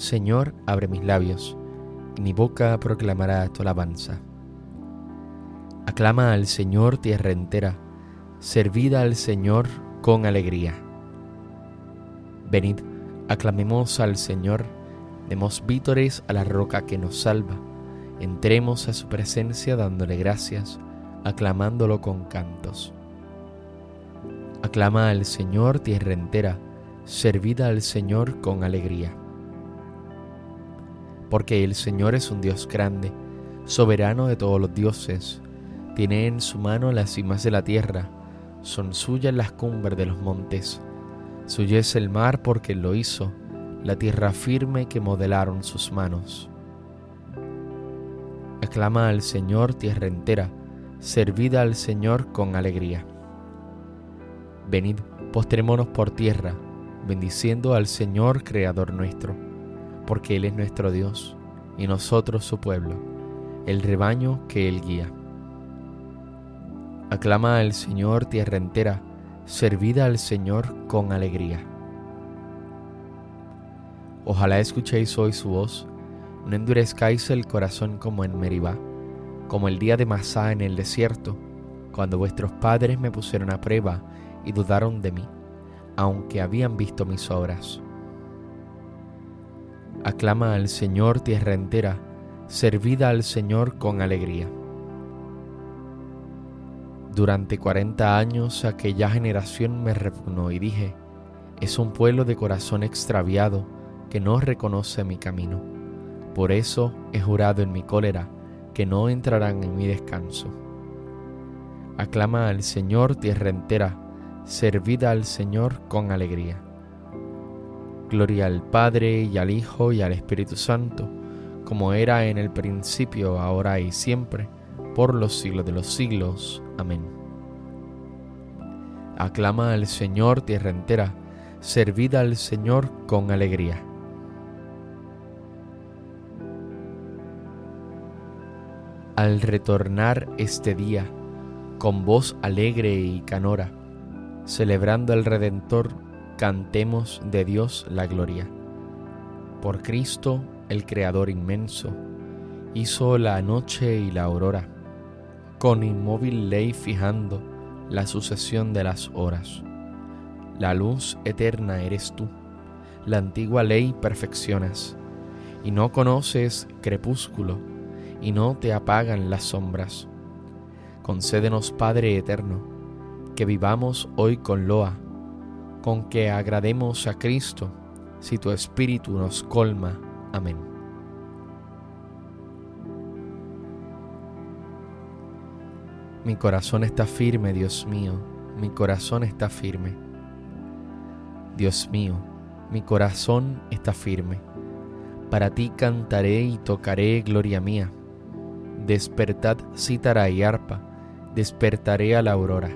Señor, abre mis labios, y mi boca proclamará tu alabanza. Aclama al Señor tierra entera, servida al Señor con alegría. Venid, aclamemos al Señor, demos vítores a la roca que nos salva, entremos a su presencia dándole gracias, aclamándolo con cantos. Aclama al Señor tierra entera, servida al Señor con alegría. Porque el Señor es un Dios grande, soberano de todos los dioses, tiene en su mano las cimas de la tierra, son suyas las cumbres de los montes. Suyo es el mar porque lo hizo, la tierra firme que modelaron sus manos. Aclama al Señor tierra entera, servida al Señor con alegría. Venid, postrémonos por tierra, bendiciendo al Señor Creador nuestro, porque Él es nuestro Dios y nosotros su pueblo, el rebaño que Él guía. Aclama al Señor tierra entera, servida al Señor con alegría. Ojalá escuchéis hoy su voz, no endurezcáis el corazón como en Meribá, como el día de Masá en el desierto, cuando vuestros padres me pusieron a prueba y dudaron de mí, aunque habían visto mis obras. Aclama al Señor tierra entera, servida al Señor con alegría. Durante cuarenta años aquella generación me repugnó y dije, es un pueblo de corazón extraviado que no reconoce mi camino. Por eso he jurado en mi cólera que no entrarán en mi descanso. Aclama al Señor tierra entera, servida al Señor con alegría. Gloria al Padre y al Hijo y al Espíritu Santo, como era en el principio, ahora y siempre, por los siglos de los siglos. Amén. Aclama al Señor tierra entera, servida al Señor con alegría. Al retornar este día, con voz alegre y canora, celebrando al Redentor, cantemos de Dios la gloria. Por Cristo, el Creador inmenso, hizo la noche y la aurora con inmóvil ley fijando la sucesión de las horas. La luz eterna eres tú, la antigua ley perfeccionas, y no conoces crepúsculo, y no te apagan las sombras. Concédenos, Padre eterno, que vivamos hoy con loa, con que agrademos a Cristo, si tu Espíritu nos colma. Amén. Mi corazón está firme, Dios mío, mi corazón está firme. Dios mío, mi corazón está firme. Para ti cantaré y tocaré gloria mía. Despertad cítara y arpa, despertaré a la aurora.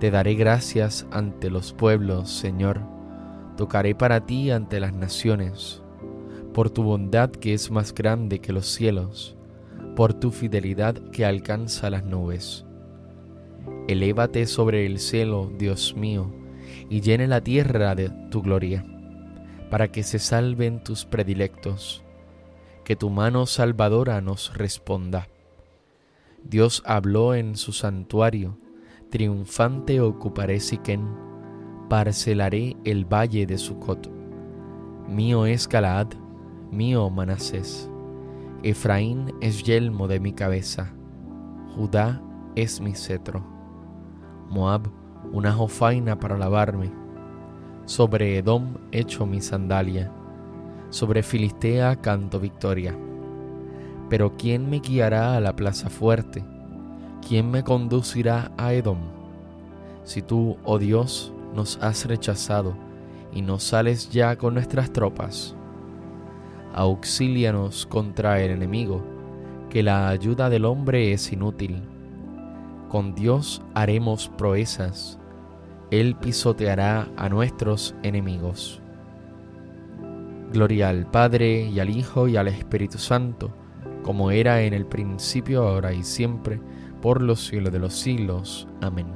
Te daré gracias ante los pueblos, Señor. Tocaré para ti ante las naciones, por tu bondad que es más grande que los cielos por tu fidelidad que alcanza las nubes. Elévate sobre el cielo, Dios mío, y llene la tierra de tu gloria, para que se salven tus predilectos, que tu mano salvadora nos responda. Dios habló en su santuario, triunfante ocuparé Siquén, parcelaré el valle de Sucot. Mío es Galaad, mío Manasés Efraín es yelmo de mi cabeza, Judá es mi cetro, Moab una jofaina para lavarme, sobre Edom echo mi sandalia, sobre Filistea canto victoria. Pero ¿quién me guiará a la plaza fuerte? ¿Quién me conducirá a Edom? Si tú, oh Dios, nos has rechazado y no sales ya con nuestras tropas, auxílianos contra el enemigo, que la ayuda del hombre es inútil. Con Dios haremos proezas, Él pisoteará a nuestros enemigos. Gloria al Padre y al Hijo y al Espíritu Santo, como era en el principio, ahora y siempre, por los siglos de los siglos. Amén.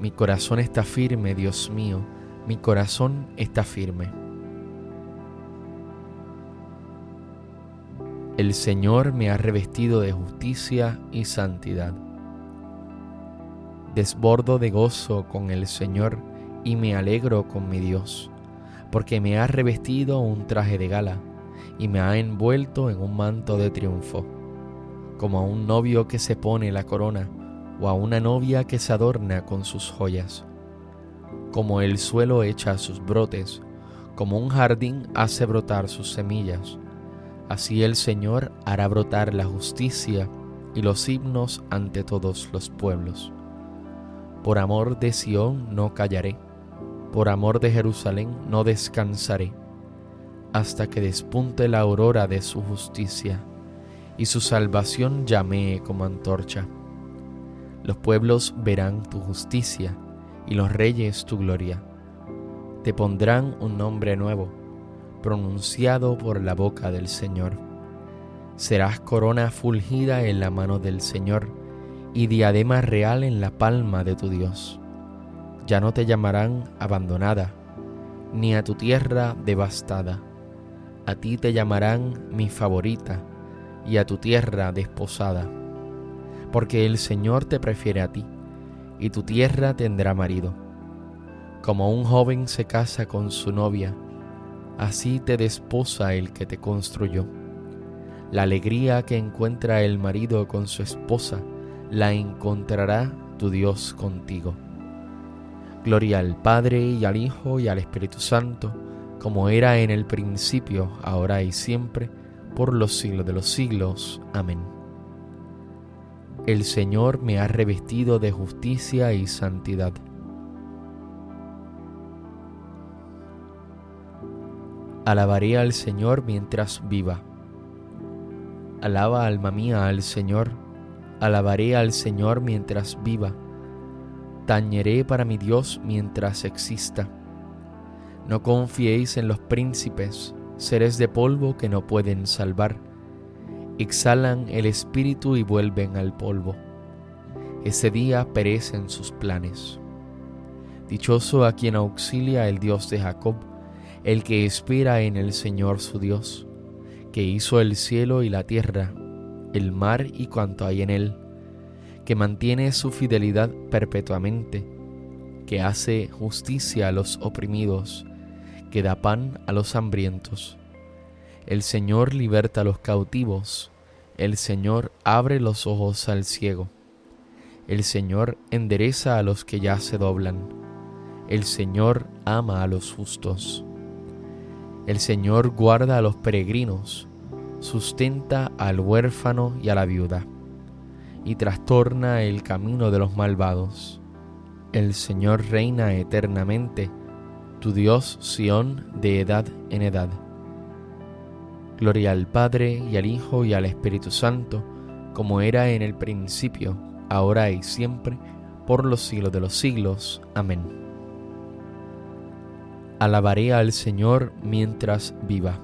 Mi corazón está firme, Dios mío, mi corazón está firme. El Señor me ha revestido de justicia y santidad. Desbordo de gozo con el Señor y me alegro con mi Dios, porque me ha revestido un traje de gala y me ha envuelto en un manto de triunfo como a un novio que se pone la corona o a una novia que se adorna con sus joyas. Como el suelo echa sus brotes, como un jardín hace brotar sus semillas Así el Señor hará brotar la justicia y los himnos ante todos los pueblos. Por amor de Sión no callaré, por amor de Jerusalén no descansaré, hasta que despunte la aurora de su justicia y su salvación llamee como antorcha. Los pueblos verán tu justicia y los reyes tu gloria. Te pondrán un nombre nuevo pronunciado por la boca del Señor. Serás corona fulgida en la mano del Señor y diadema real en la palma de tu Dios. Ya no te llamarán abandonada, ni a tu tierra devastada. A ti te llamarán mi favorita y a tu tierra desposada. Porque el Señor te prefiere a ti, y tu tierra tendrá marido. Como un joven se casa con su novia, así te desposa el que te construyó. La alegría que encuentra el marido con su esposa, la encontrará tu Dios contigo. Gloria al Padre y al Hijo y al Espíritu Santo, como era en el principio, ahora y siempre, por los siglos de los siglos. Amén. El Señor me ha revestido de justicia y santidad Alabaré al Señor mientras viva. Alaba alma mía al Señor, alabaré al Señor mientras viva. Tañeré para mi Dios mientras exista. No confiéis en los príncipes, seres de polvo que no pueden salvar. Exhalan el espíritu y vuelven al polvo. Ese día perecen sus planes. Dichoso a quien auxilia el Dios de Jacob el que espera en el Señor su Dios, que hizo el cielo y la tierra, el mar y cuanto hay en él, que mantiene su fidelidad perpetuamente, que hace justicia a los oprimidos, que da pan a los hambrientos. El Señor liberta a los cautivos, el Señor abre los ojos al ciego, el Señor endereza a los que ya se doblan, el Señor ama a los justos. El Señor guarda a los peregrinos, sustenta al huérfano y a la viuda, y trastorna el camino de los malvados. El Señor reina eternamente, tu Dios Sión de edad en edad. Gloria al Padre y al Hijo y al Espíritu Santo, como era en el principio, ahora y siempre, por los siglos de los siglos. Amén. Alabaré al Señor mientras viva.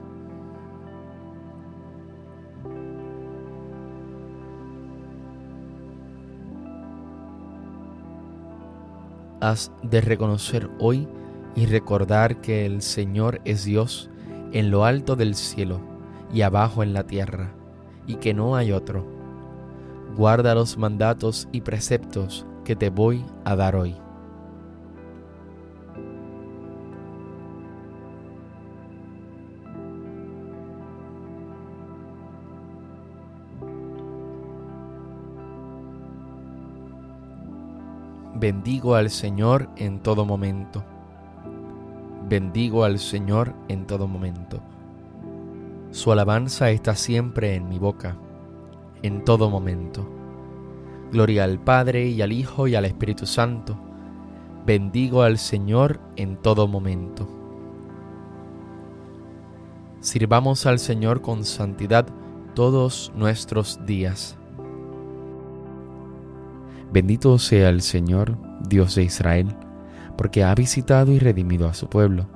Has de reconocer hoy y recordar que el Señor es Dios en lo alto del cielo y abajo en la tierra, y que no hay otro. Guarda los mandatos y preceptos que te voy a dar hoy. Bendigo al Señor en todo momento. Bendigo al Señor en todo momento. Su alabanza está siempre en mi boca, en todo momento. Gloria al Padre y al Hijo y al Espíritu Santo. Bendigo al Señor en todo momento. Sirvamos al Señor con santidad todos nuestros días. Bendito sea el Señor, Dios de Israel, porque ha visitado y redimido a su pueblo,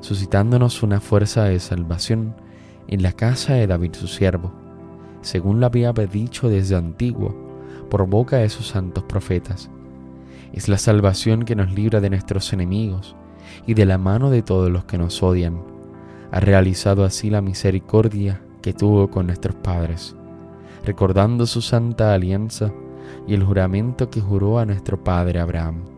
suscitándonos una fuerza de salvación en la casa de David su siervo, según lo había dicho desde antiguo, por boca de sus santos profetas. Es la salvación que nos libra de nuestros enemigos y de la mano de todos los que nos odian. Ha realizado así la misericordia que tuvo con nuestros padres, recordando su santa alianza y el juramento que juró a nuestro padre Abraham,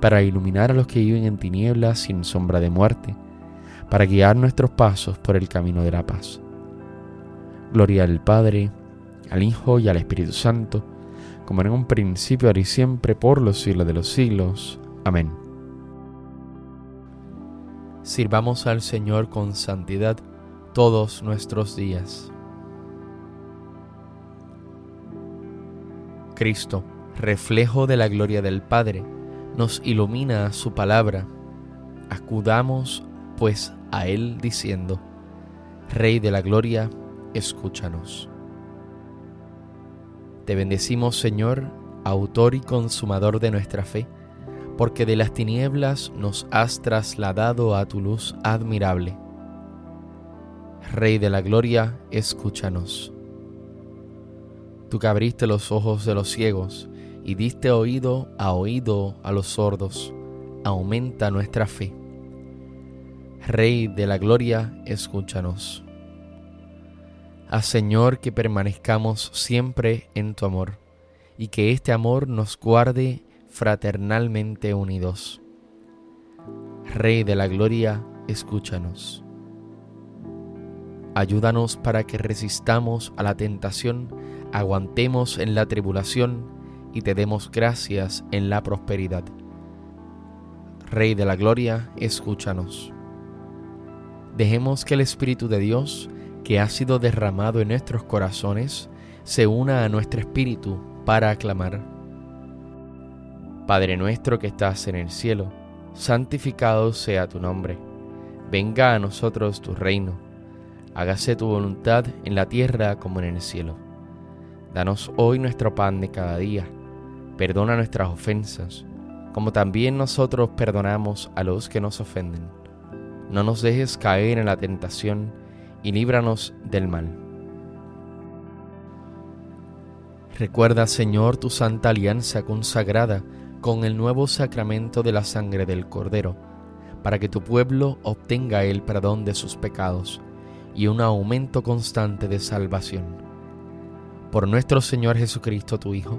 para iluminar a los que viven en tinieblas sin sombra de muerte, para guiar nuestros pasos por el camino de la paz. Gloria al Padre, al Hijo y al Espíritu Santo, como en un principio, ahora y siempre, por los siglos de los siglos. Amén. Sirvamos al Señor con santidad todos nuestros días. Cristo, reflejo de la gloria del Padre, nos ilumina su palabra. Acudamos pues a Él diciendo, Rey de la Gloria, escúchanos. Te bendecimos, Señor, autor y consumador de nuestra fe, porque de las tinieblas nos has trasladado a tu luz admirable. Rey de la Gloria, escúchanos. Tú que abriste los ojos de los ciegos y diste oído a oído a los sordos, aumenta nuestra fe. Rey de la Gloria, escúchanos. Haz Señor que permanezcamos siempre en tu amor y que este amor nos guarde fraternalmente unidos. Rey de la Gloria, escúchanos. Ayúdanos para que resistamos a la tentación, aguantemos en la tribulación y te demos gracias en la prosperidad. Rey de la Gloria, escúchanos. Dejemos que el Espíritu de Dios, que ha sido derramado en nuestros corazones, se una a nuestro espíritu para aclamar. Padre nuestro que estás en el cielo, santificado sea tu nombre. Venga a nosotros tu reino. Hágase tu voluntad en la tierra como en el cielo. Danos hoy nuestro pan de cada día. Perdona nuestras ofensas, como también nosotros perdonamos a los que nos ofenden no nos dejes caer en la tentación y líbranos del mal. Recuerda, Señor, tu santa alianza consagrada con el nuevo sacramento de la sangre del Cordero, para que tu pueblo obtenga el perdón de sus pecados y un aumento constante de salvación. Por nuestro Señor Jesucristo, tu Hijo,